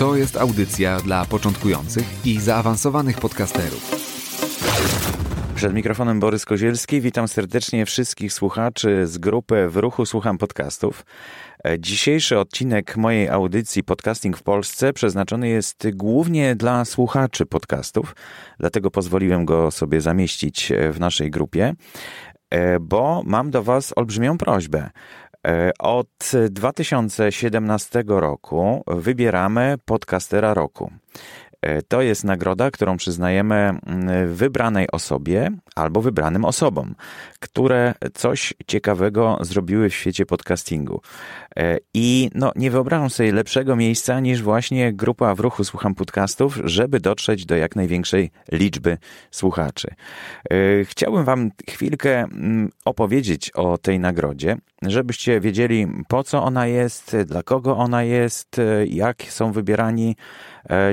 To jest audycja dla początkujących i zaawansowanych podcasterów. Przed mikrofonem Borys Kozielski. Witam serdecznie wszystkich słuchaczy z grupy W Ruchu Słucham Podcastów. E, dzisiejszy odcinek mojej audycji Podcasting w Polsce przeznaczony jest głównie dla słuchaczy podcastów, dlatego pozwoliłem go sobie zamieścić e, w naszej grupie, e, bo mam do Was olbrzymią prośbę. Od 2017 roku wybieramy podcastera roku. E, to jest nagroda, którą przyznajemy mm, wybranej osobie albo wybranym osobom, które coś ciekawego zrobiły w świecie podcastingu. E, I no, nie wyobrażam sobie lepszego miejsca niż właśnie grupa w ruchu Słucham Podcastów, żeby dotrzeć do jak największej liczby słuchaczy. E, chciałbym Wam chwilkę mm, opowiedzieć o tej nagrodzie, żebyście wiedzieli po co ona jest, dla kogo ona jest, jak są wybierani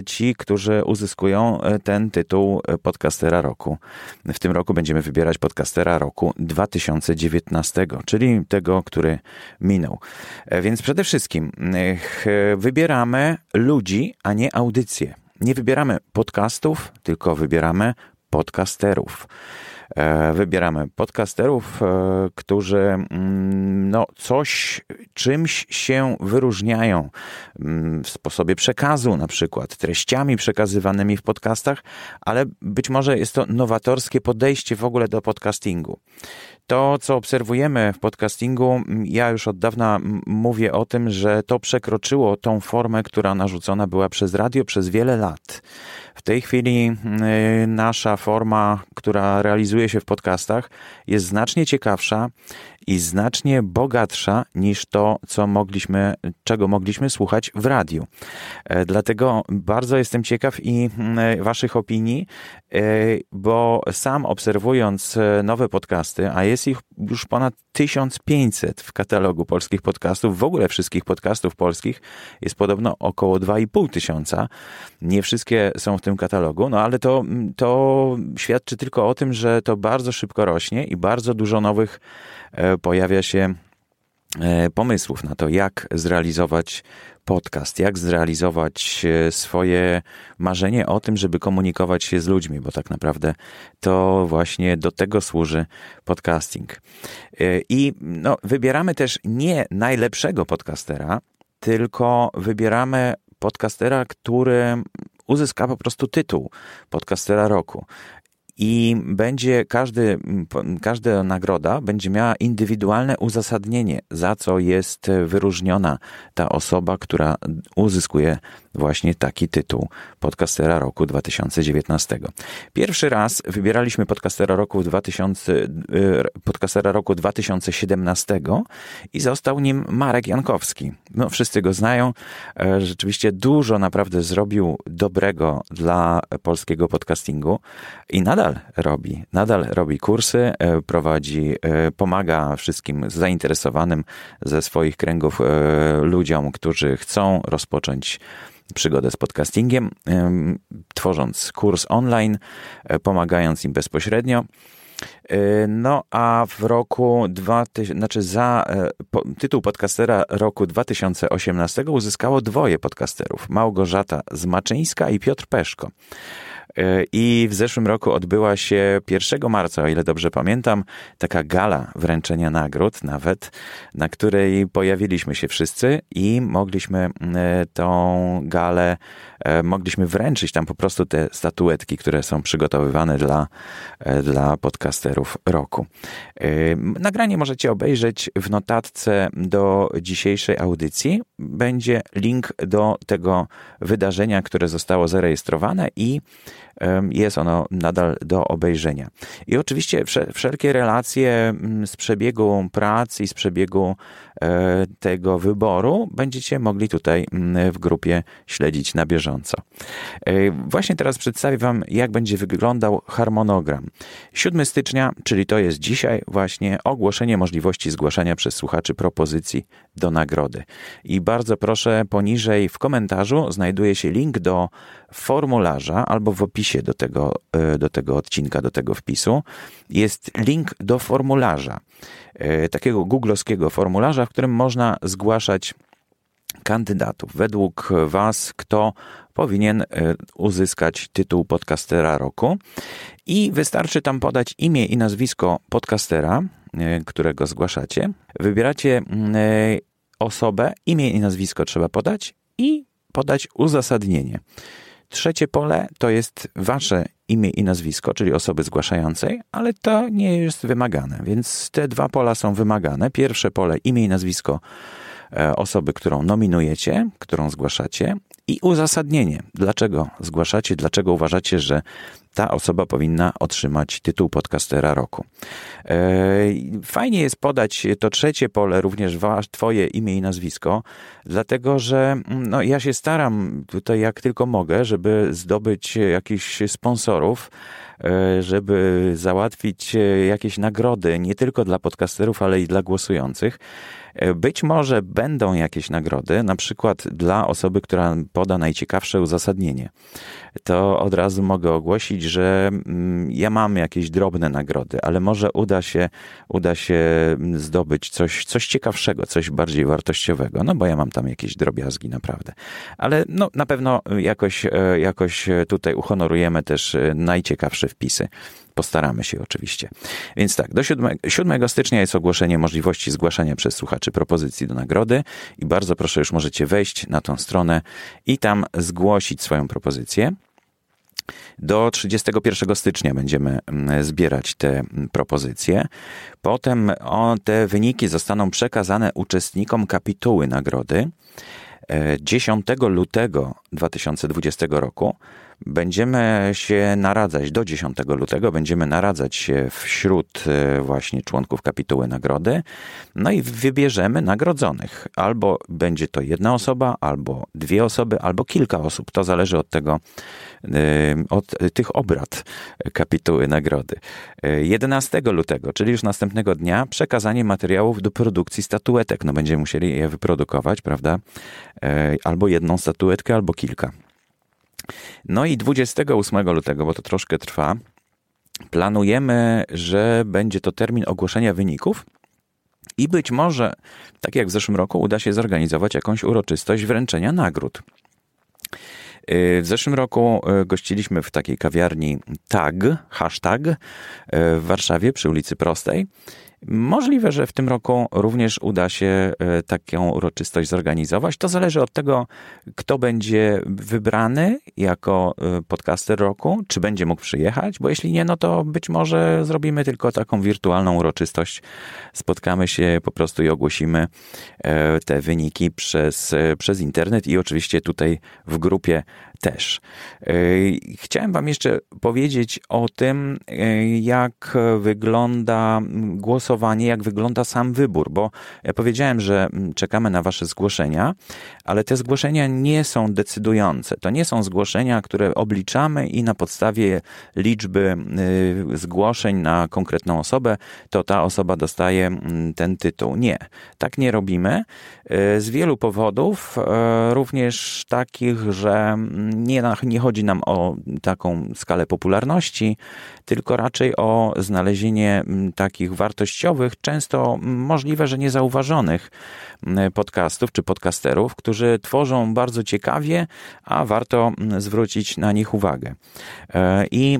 ci, którzy uzyskują e, ten tytuł e, podcastera roku. W tym roku będziemy wybierać podcastera roku 2019, czyli tego, który minął. Więc przede wszystkim wybieramy ludzi, a nie audycje. Nie wybieramy podcastów, tylko wybieramy podcasterów. E, wybieramy podcasterów, e, którzy mm, no, coś, czymś się wyróżniają mm, w sposobie przekazu, na przykład treściami przekazywanymi w podcastach, ale być może jest to nowatorskie podejście w ogóle do podcastingu. To, co obserwujemy w podcastingu, ja już od dawna mówię o tym, że to przekroczyło tą formę, która narzucona była przez radio przez wiele lat. W tej chwili y, nasza forma, która realizuje się w podcastach, jest znacznie ciekawsza i znacznie bogatsza niż to, co mogliśmy, czego mogliśmy słuchać w radiu. E, dlatego bardzo jestem ciekaw i mm, Waszych opinii, e, bo sam obserwując e, nowe podcasty, a jest ich już ponad 1500 w katalogu polskich podcastów, w ogóle wszystkich podcastów polskich jest podobno około 2,5 tysiąca. Nie wszystkie są w tym katalogu, no ale to, to świadczy tylko o tym, że to bardzo szybko rośnie i bardzo dużo nowych E, pojawia się e, pomysłów na to, jak zrealizować podcast, jak zrealizować e, swoje marzenie o tym, żeby komunikować się z ludźmi, bo tak naprawdę to właśnie do tego służy podcasting. I no, wybieramy też nie najlepszego podcastera, tylko wybieramy podcastera, który uzyska po prostu tytuł podcastera roku i będzie każdy, każda nagroda będzie miała indywidualne uzasadnienie, za co jest wyróżniona ta osoba, która uzyskuje właśnie taki tytuł podcastera roku 2019. Pierwszy raz wybieraliśmy podcastera roku 2000, y, podcastera roku 2017 i został nim Marek Jankowski. No, wszyscy go znają. E, rzeczywiście dużo naprawdę zrobił dobrego dla polskiego podcastingu i nadal robi. Nadal robi kursy, e, prowadzi, e, pomaga wszystkim zainteresowanym ze swoich kręgów ludziom, którzy chcą rozpocząć przygodę z podcastingiem, tworząc kurs online, e, pomagając im bezpośrednio. E, no a w roku 2000, znaczy za e, po, tytuł podcastera roku 2018 uzyskało dwoje podcasterów: Małgorzata Zmaczyńska i Piotr Peszko. I w zeszłym roku odbyła się 1 marca, o ile dobrze pamiętam, taka gala wręczenia nagród, nawet, na której pojawiliśmy się wszyscy i mogliśmy e, tą galę, e, mogliśmy wręczyć tam po prostu te statuetki, które są przygotowywane dla, e, dla podcasterów roku. Nagranie możecie obejrzeć w notatce do dzisiejszej audycji. Będzie link do tego wydarzenia, które zostało zarejestrowane i jest ono nadal do obejrzenia. I oczywiście wszelkie relacje mm, z przebiegu prac i z przebiegu tego wyboru będziecie mogli tutaj mm, w grupie śledzić na bieżąco. Właśnie teraz przedstawię Wam, jak będzie wyglądał harmonogram. 7 stycznia, czyli to jest dzisiaj, właśnie ogłoszenie możliwości zgłaszania przez słuchaczy propozycji do nagrody. I bardzo proszę, poniżej w komentarzu znajduje się link do formularza albo w opisie do tego, e, do tego odcinka, do tego wpisu. Jest link do formularza, e, takiego googlowskiego formularza, w którym można zgłaszać kandydatów. Według Was, kto powinien e, uzyskać tytuł podcastera roku. I wystarczy tam podać imię i nazwisko podcastera, którego zgłaszacie. Wybieracie mm, osobę, imię i nazwisko trzeba podać i podać uzasadnienie. Trzecie pole to jest wasze imię i nazwisko, czyli osoby zgłaszającej, ale to nie jest wymagane, więc te dwa pola są wymagane. Pierwsze pole imię i nazwisko e, osoby, którą nominujecie, którą zgłaszacie i uzasadnienie, dlaczego zgłaszacie, dlaczego uważacie, że ta osoba powinna otrzymać tytuł podcastera roku. E, fajnie jest podać to trzecie pole, również Twoje imię i nazwisko, dlatego że mm, no, ja się staram tutaj jak tylko mogę, żeby zdobyć jakichś sponsorów, e, żeby załatwić jakieś nagrody nie tylko dla podcasterów, ale i dla głosujących. E, być może będą jakieś nagrody, na przykład dla osoby, która poda najciekawsze uzasadnienie. To od razu mogę ogłosić, że mm, ja mam jakieś drobne nagrody, ale może uda się, uda się zdobyć coś, coś ciekawszego, coś bardziej wartościowego, no bo ja mam tam jakieś drobiazgi naprawdę. Ale no, na pewno jakoś, e, jakoś tutaj uhonorujemy też e, najciekawsze wpisy. Postaramy się oczywiście. Więc tak, do 7, 7 stycznia jest ogłoszenie możliwości zgłaszania przez słuchaczy propozycji do nagrody i bardzo proszę, już możecie wejść na tą stronę i tam zgłosić swoją propozycję. Do 31 stycznia będziemy mm, zbierać te mm, propozycje. Potem o, te wyniki zostaną przekazane uczestnikom kapituły nagrody. 10 e, lutego 2020 roku Będziemy się naradzać do 10 lutego, będziemy naradzać się wśród e, właśnie członków kapituły nagrody, no i wybierzemy nagrodzonych. Albo będzie to jedna osoba, albo dwie osoby, albo kilka osób. To zależy od tego, e, od tych obrad kapituły nagrody. 11 e, lutego, czyli już następnego dnia, przekazanie materiałów do produkcji statuetek. No będziemy musieli je wyprodukować, prawda? Albo jedną statuetkę, albo kilka. No i 28 lutego, bo to troszkę trwa, planujemy, że będzie to termin ogłoszenia wyników. I być może, tak jak w zeszłym roku, uda się zorganizować jakąś uroczystość wręczenia nagród. W zeszłym roku e, gościliśmy w takiej kawiarni TAG, hashtag, e, w Warszawie przy ulicy Prostej. Możliwe, że w tym roku również uda się e, taką uroczystość zorganizować. To zależy od tego, kto będzie wybrany jako e, podcaster roku, czy będzie mógł przyjechać, bo jeśli nie, no to być może zrobimy tylko taką wirtualną uroczystość. Spotkamy się po prostu i ogłosimy e, te wyniki przez, przez internet i oczywiście tutaj w grupie też. Chciałem Wam jeszcze powiedzieć o tym, jak wygląda głosowanie, jak wygląda sam wybór, bo ja powiedziałem, że czekamy na Wasze zgłoszenia, ale te zgłoszenia nie są decydujące. To nie są zgłoszenia, które obliczamy i na podstawie liczby zgłoszeń na konkretną osobę, to ta osoba dostaje ten tytuł. Nie, tak nie robimy. Z wielu powodów, również takich, że nie, nie chodzi nam o taką skalę popularności, tylko raczej o znalezienie takich wartościowych, często możliwe, że niezauważonych podcastów czy podcasterów, którzy tworzą bardzo ciekawie, a warto zwrócić na nich uwagę. E, I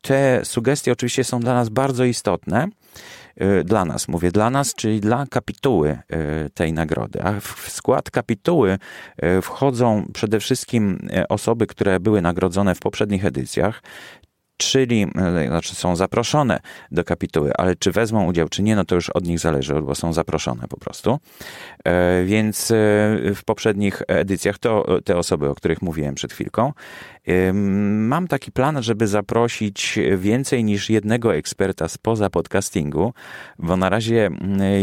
te sugestie oczywiście są dla nas bardzo istotne. E, dla nas, mówię dla nas, czyli dla kapituły e, tej nagrody. A w skład kapituły wchodzą przede wszystkim osoby, które były nagrodzone w poprzednich edycjach, czyli znaczy są zaproszone do kapituły, ale czy wezmą udział, czy nie, no to już od nich zależy, bo są zaproszone po prostu. Więc w poprzednich edycjach to te osoby, o których mówiłem przed chwilką. Mam taki plan, żeby zaprosić więcej niż jednego eksperta spoza podcastingu, bo na razie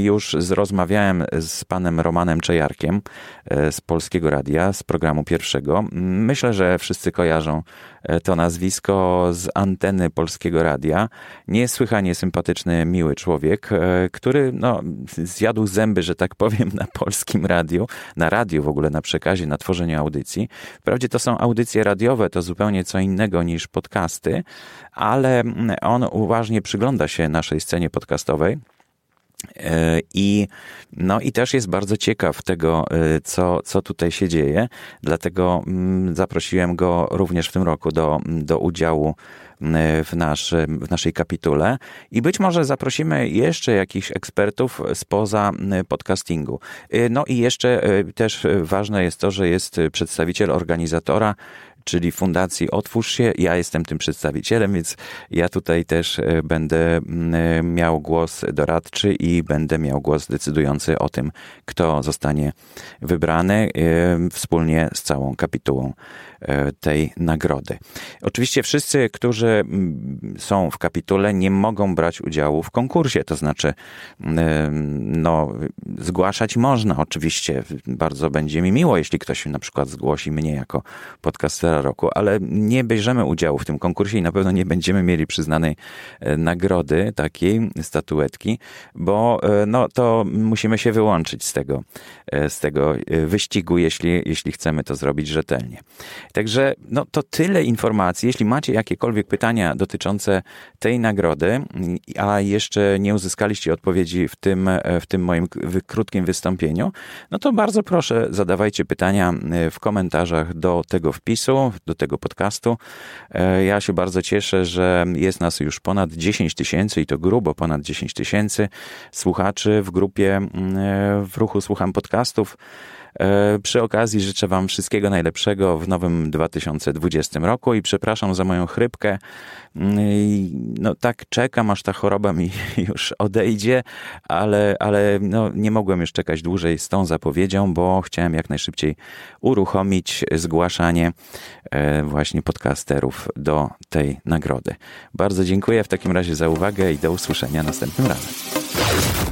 już rozmawiałem z panem Romanem Czejarkiem e, z Polskiego Radia, z programu pierwszego. Myślę, że wszyscy kojarzą e, to nazwisko z anteny Polskiego Radia. Niesłychanie sympatyczny, miły człowiek, e, który no, zjadł zęby, że tak powiem, na polskim radiu, na radiu w ogóle, na przekazie, na tworzeniu audycji. Wprawdzie to są audycje radiowe, to zupełnie co innego niż podcasty, ale on uważnie przygląda się naszej scenie podcastowej. E, I, no i też jest bardzo ciekaw tego, e, co, co tutaj się dzieje. Dlatego mm, zaprosiłem go również w tym roku do, do udziału w, nasz, w naszej kapitule i być może zaprosimy jeszcze jakichś ekspertów spoza podcastingu. E, no i jeszcze też ważne jest to, że jest przedstawiciel organizatora czyli Fundacji Otwórz się. Ja jestem tym przedstawicielem, więc ja tutaj też e, będę mm, e, miał głos doradczy i będę miał głos decydujący o tym, kto zostanie wybrany e, wspólnie z całą kapitułą tej nagrody. Oczywiście wszyscy, którzy mm, są w kapitule, nie mogą brać udziału w konkursie, to znaczy, no, zgłaszać można oczywiście. Bardzo będzie mi miło, jeśli ktoś na przykład zgłosi mnie jako podcastera roku, ale nie bierzemy udziału w tym konkursie i na pewno nie będziemy mieli przyznanej e, nagrody, takiej statuetki, bo e, no, to musimy się wyłączyć z tego, e, z tego wyścigu, jeśli, jeśli chcemy to zrobić rzetelnie. Także no, to tyle informacji. Jeśli macie jakiekolwiek pytania dotyczące tej nagrody, a jeszcze nie uzyskaliście odpowiedzi w tym, w tym moim krótkim wystąpieniu, no to bardzo proszę zadawajcie pytania w komentarzach do tego wpisu do tego podcastu. E, ja się bardzo cieszę, że jest nas już ponad 10 tysięcy i to grubo ponad 10 tysięcy słuchaczy w grupie e, w ruchu Słucham Podcastów. E, przy okazji życzę Wam wszystkiego najlepszego w nowym 2020 roku i przepraszam za moją chrypkę. Mm, no tak czekam, aż ta choroba mi już odejdzie, ale, ale no, nie mogłem już czekać dłużej z tą zapowiedzią, bo chciałem jak najszybciej uruchomić zgłaszanie e, właśnie podcasterów do tej nagrody. Bardzo dziękuję w takim razie za uwagę i do usłyszenia następnym razem.